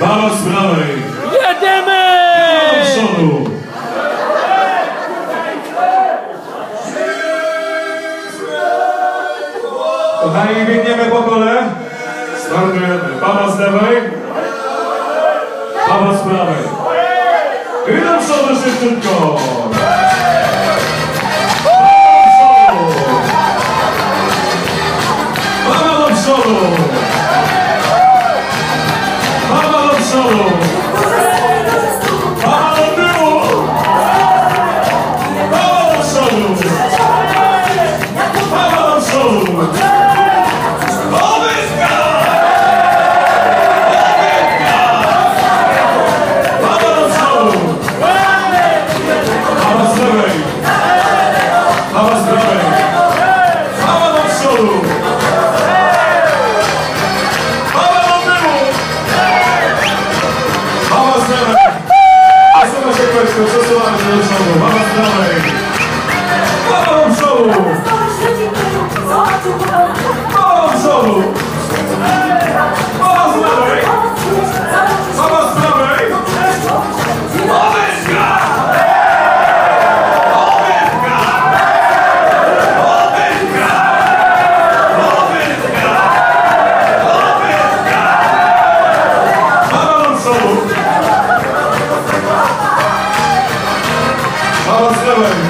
Bala z prawej. Jedziemy! Do przodu. Kochani, biegniemy po kole. Startujemy. Baba z lewej. Baba z prawej. I do przodu szybciutko. Baba do przodu. solo. Спасибо большое, что все с вами, что все с вами. Здорово!